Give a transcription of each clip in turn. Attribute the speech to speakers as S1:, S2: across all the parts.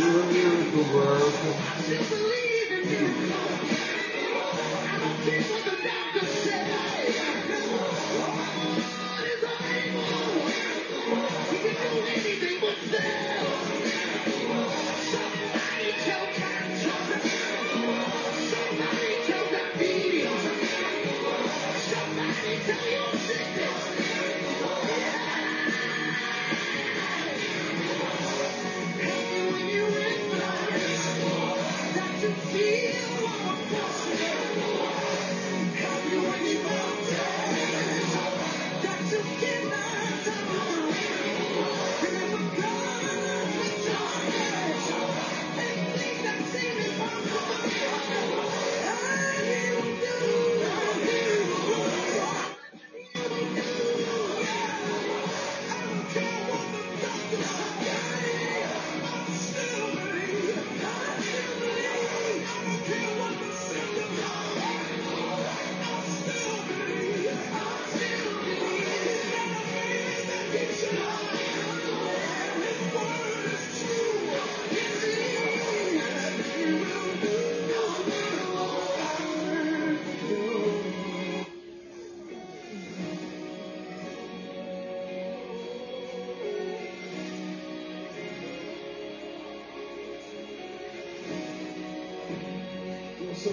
S1: do a miracle worker. I don't think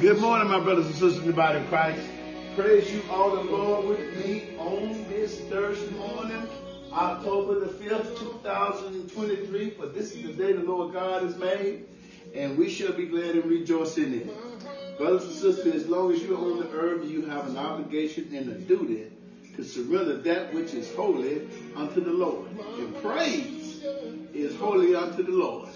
S1: Good morning, my brothers and sisters in the body of Christ. Praise you all the Lord with me on this Thursday morning, October the 5th, 2023. For this is the day the Lord God has made, and we shall be glad and rejoice in it. Brothers and sisters, as long as you're on the earth, you have an obligation and a duty to surrender that which is holy unto the Lord. And praise is holy unto the Lord.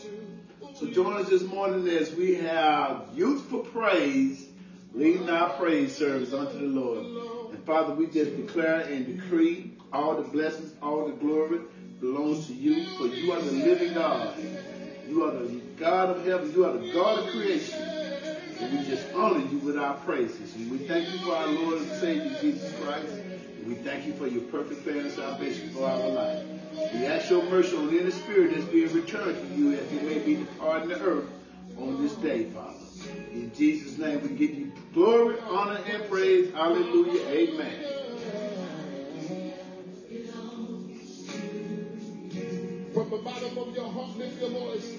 S1: So join us this morning as we have Youth for Praise, leading our praise service unto the Lord. And Father, we just declare and decree all the blessings, all the glory belongs to you, for you are the living God. You are the God of heaven. You are the God of creation. And we just honor you with our praises. And we thank you for our Lord and Savior, Jesus Christ. And we thank you for your perfect plan of salvation for our life. We ask your mercy on any spirit that's being returned to you as it may be departing the earth on this day, Father. In Jesus' name, we give you glory, honor, and praise. Hallelujah. Amen.
S2: From the bottom of your heart, lift your voice.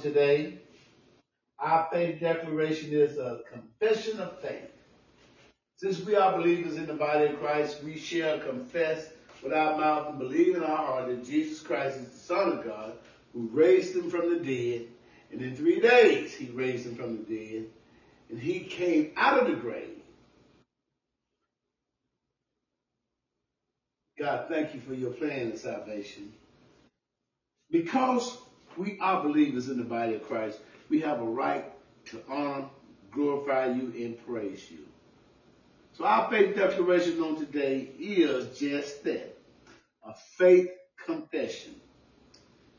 S1: Today. Our faith declaration is a confession of faith. Since we are believers in the body of Christ, we shall confess with our mouth and believe in our heart that Jesus Christ is the Son of God who raised him from the dead. And in three days he raised him from the dead. And he came out of the grave. God, thank you for your plan of salvation. Because we are believers in the body of Christ. We have a right to honor, glorify you, and praise you. So our faith declaration on today is just that, a faith confession.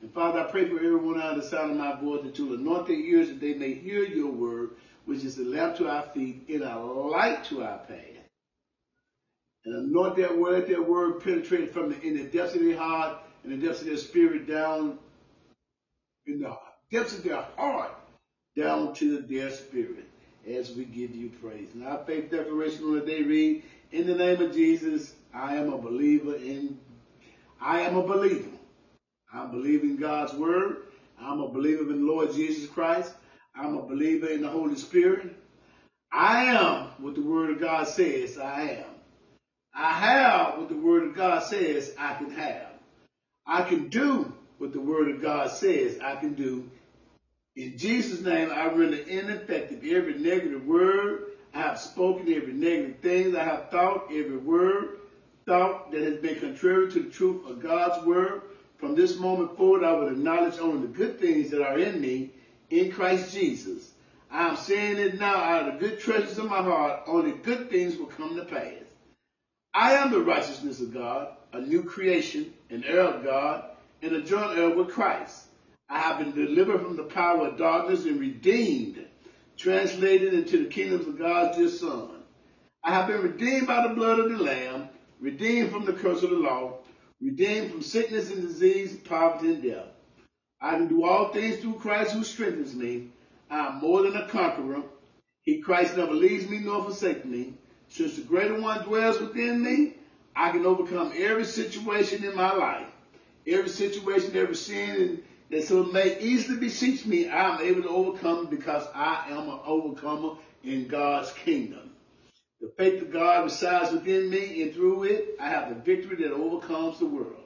S1: And Father, I pray for everyone under the sound of my voice that you'll anoint their ears that they may hear your word, which is a lamp to our feet and a light to our path. And anoint that word, that word penetrate from the, in the depths of their heart and the depths of their spirit down in the depths of their heart down to their spirit as we give you praise. And our faith declaration on the day read, in the name of Jesus, I am a believer in, I am a believer. I'm believing God's word. I'm a believer in the Lord Jesus Christ. I'm a believer in the Holy Spirit. I am what the word of God says I am. I have what the word of God says I can have. I can do what the word of God says I can do. In Jesus' name, I render ineffective every negative word I have spoken, every negative thing I have thought, every word thought that has been contrary to the truth of God's word. From this moment forward, I will acknowledge only the good things that are in me in Christ Jesus. I am saying it now out of the good treasures of my heart, only good things will come to pass. I am the righteousness of God, a new creation, an heir of God, and a joint heir with Christ. I have been delivered from the power of darkness and redeemed, translated into the kingdoms of God's dear Son. I have been redeemed by the blood of the Lamb, redeemed from the curse of the law, redeemed from sickness and disease, poverty and death. I can do all things through Christ who strengthens me. I am more than a conqueror. He, Christ, never leaves me nor forsakes me. Since the greater one dwells within me, I can overcome every situation in my life every situation, every sin that so may easily beseech me, I am able to overcome because I am an overcomer in God's kingdom. The faith of God resides within me, and through it, I have the victory that overcomes the world.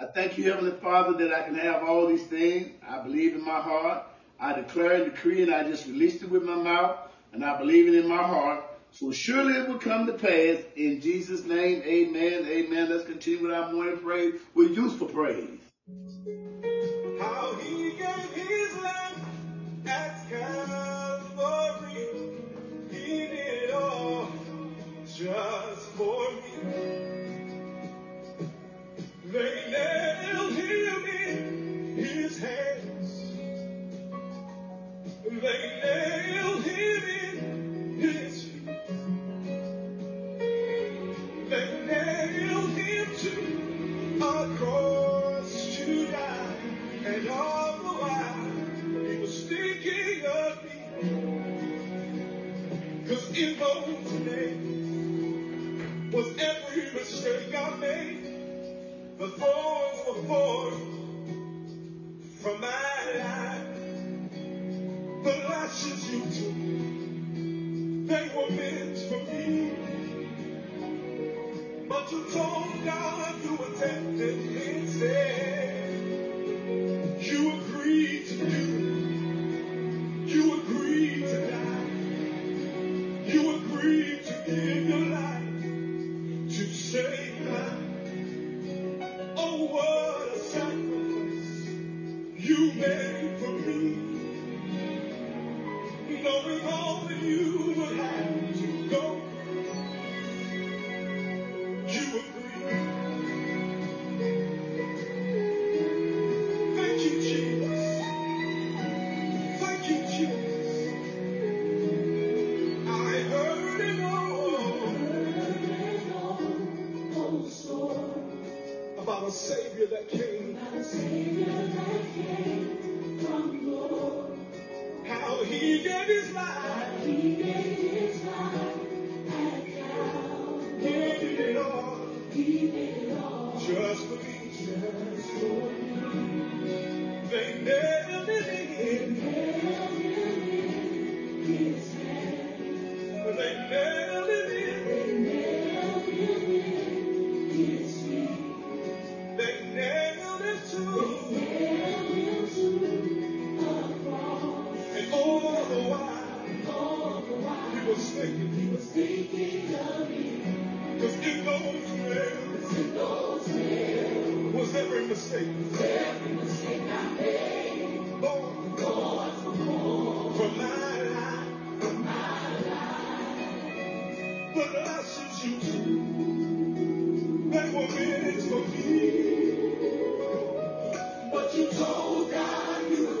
S1: I thank you, Heavenly Father, that I can have all these things. I believe in my heart. I declare and decree, and I just released it with my mouth, and I believe it in my heart for surely it will come to pass in Jesus' name. Amen. Amen. Let's continue with our morning praise with
S3: Youth for Praise. you told God you were tempted instead.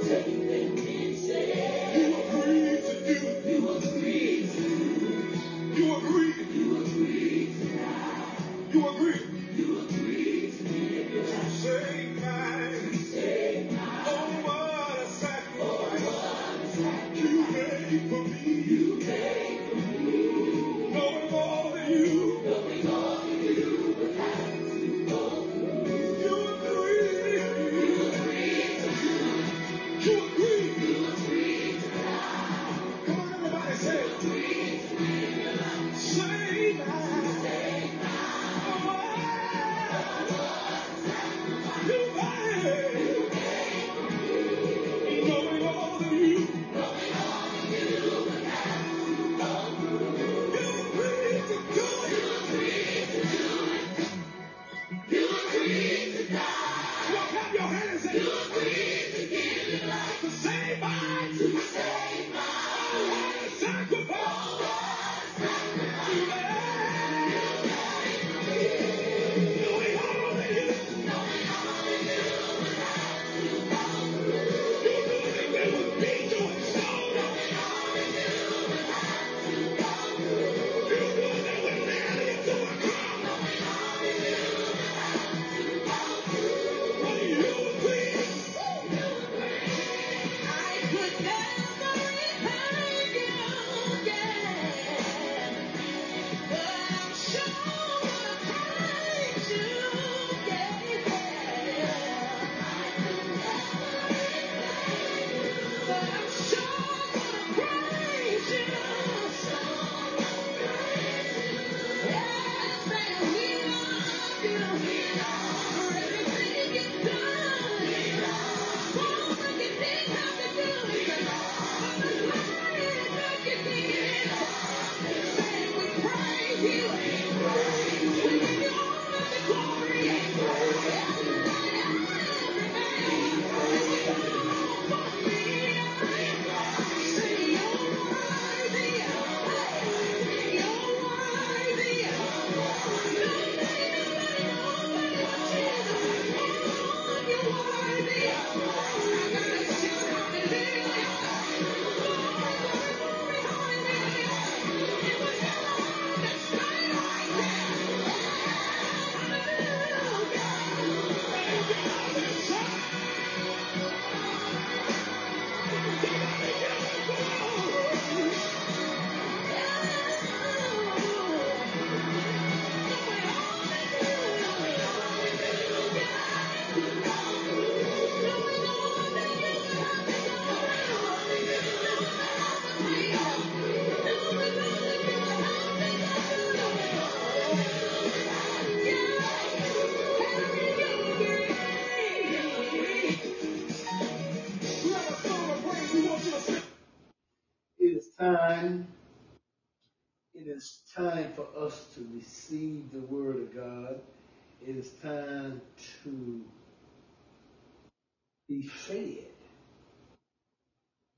S1: Gracias. Is time to be fed.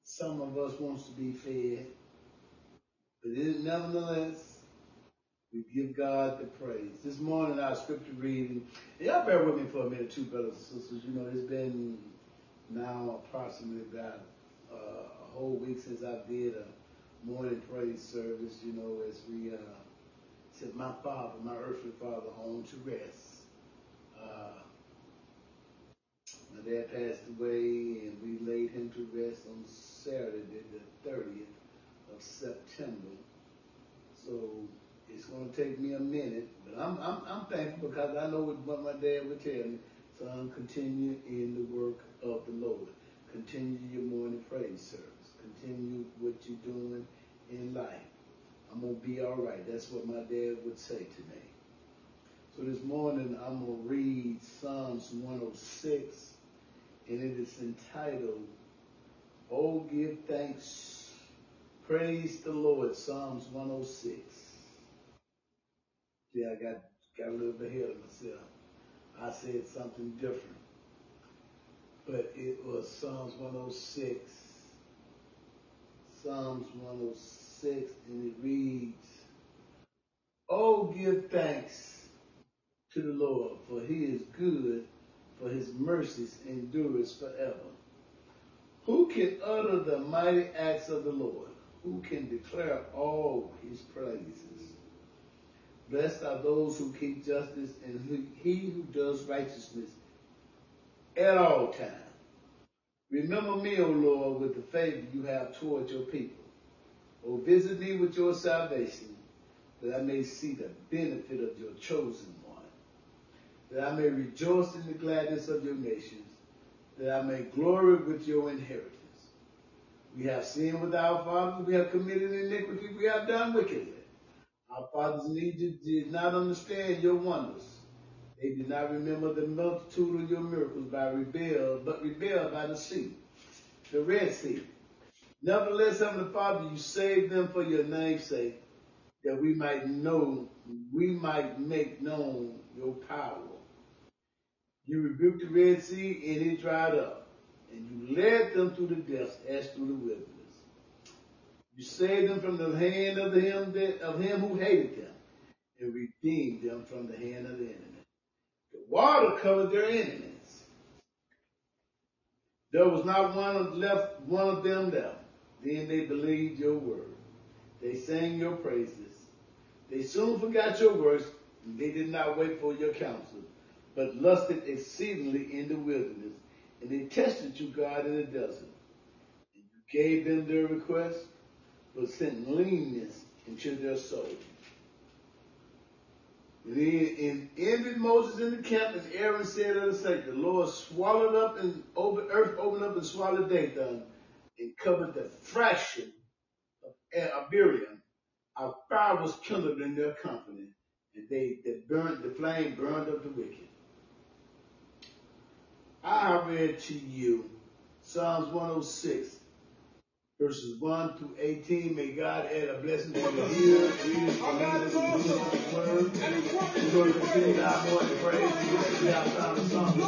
S1: Some of us wants to be fed, but nevertheless, we give God the praise. This morning, our scripture reading, y'all bear with me for a minute too, brothers and sisters. You know, it's been now approximately about uh, a whole week since I did a morning praise service, you know, as we uh, my father, my earthly father, home to rest. Uh, my dad passed away, and we laid him to rest on Saturday, the 30th of September. So it's going to take me a minute, but I'm, I'm, I'm thankful because I know what my dad would tell me. Son, continue in the work of the Lord. Continue your morning praise service continue what you're doing in life. I'm going to be all right. That's what my dad would say to me. So this morning I'm going to read Psalms 106, and it is entitled, Oh, give thanks, praise the Lord, Psalms 106. See, I got, got a little bit ahead of myself. I said something different. But it was Psalms 106 Psalms 106, and it reads, Oh, give thanks to the Lord, for he is good, for his mercies endures forever. Who can utter the mighty acts of the Lord? Who can declare all his praises? Blessed are those who keep justice and who, he who does righteousness at all times. Remember me, O Lord, with the favor you have toward your people. O visit me with your salvation, that I may see the benefit of your chosen that I may rejoice in the gladness of your nations, that I may glory with your inheritance. We have sinned with our fathers, we have committed iniquity, we have done wickedly. Our fathers in Egypt did not understand your wonders they did not remember the multitude of your miracles by rebel, but rebelled by the sea, the Red Sea. Nevertheless, Heavenly Father, you saved them for your name's sake, that we might know, we might make known your power. You rebuked the Red Sea and it dried up, and you led them through the depths as through the wilderness. You saved them from the hand of him that, of him who hated them, and redeemed them from the hand of the enemy. The water covered their enemies. There was not one left, one of them left. Then they believed your word. They sang your praises. They soon forgot your words, and they did not wait for your counsel, but lusted exceedingly in the wilderness, and they tested you, God, in the desert. And you gave them their request, but sent leanness into their soul. And then envied Moses in the camp, and Aaron said unto Satan, The Lord swallowed up and earth opened up and swallowed Dathan, and covered the fraction of Abiram. A fire was kindled in their company, and they that burned the flame burned up the wicked. I read to you Psalms 106, verses 1 through 18. May God add a blessing to the ears, and readers of the word. We're going to continue our morning praise. We have found a song.
S3: You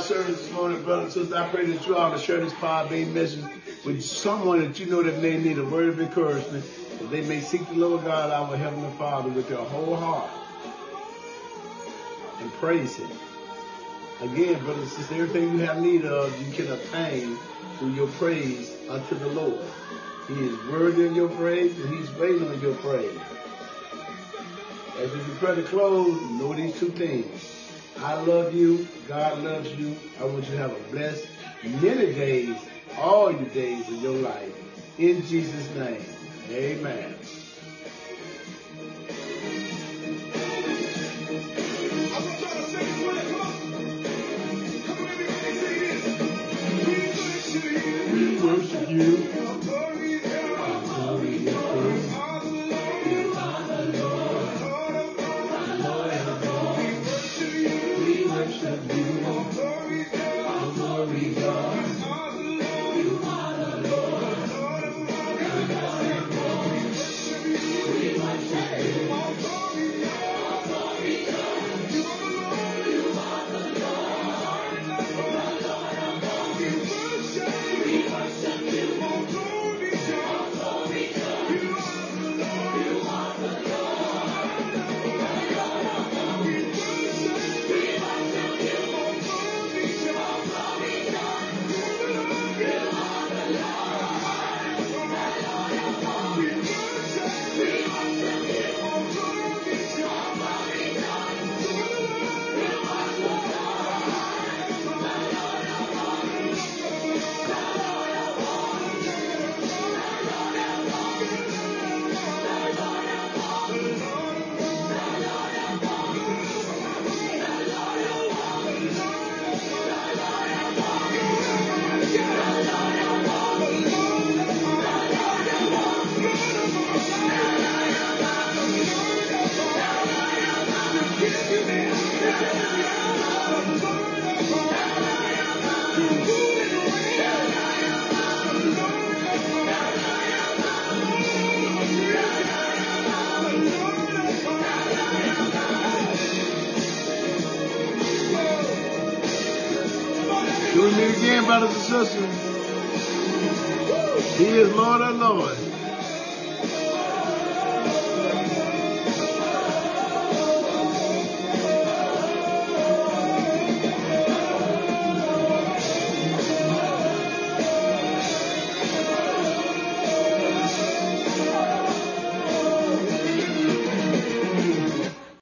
S3: our service this morning, brothers and sisters. I pray that you all will share this power being message with someone that you know that may need a word of encouragement, that they may seek the Lord God, our Heavenly Father, with their whole heart and praise Him. Again, brothers and sisters, everything you have need of, you can obtain through your praise unto the Lord. He is worthy of your praise, and He's
S1: waiting on your praise. As we prepare to close, know these two things. I love you. God loves you. I want you to have a blessed many days, all your days
S3: of your life. In Jesus' name, amen.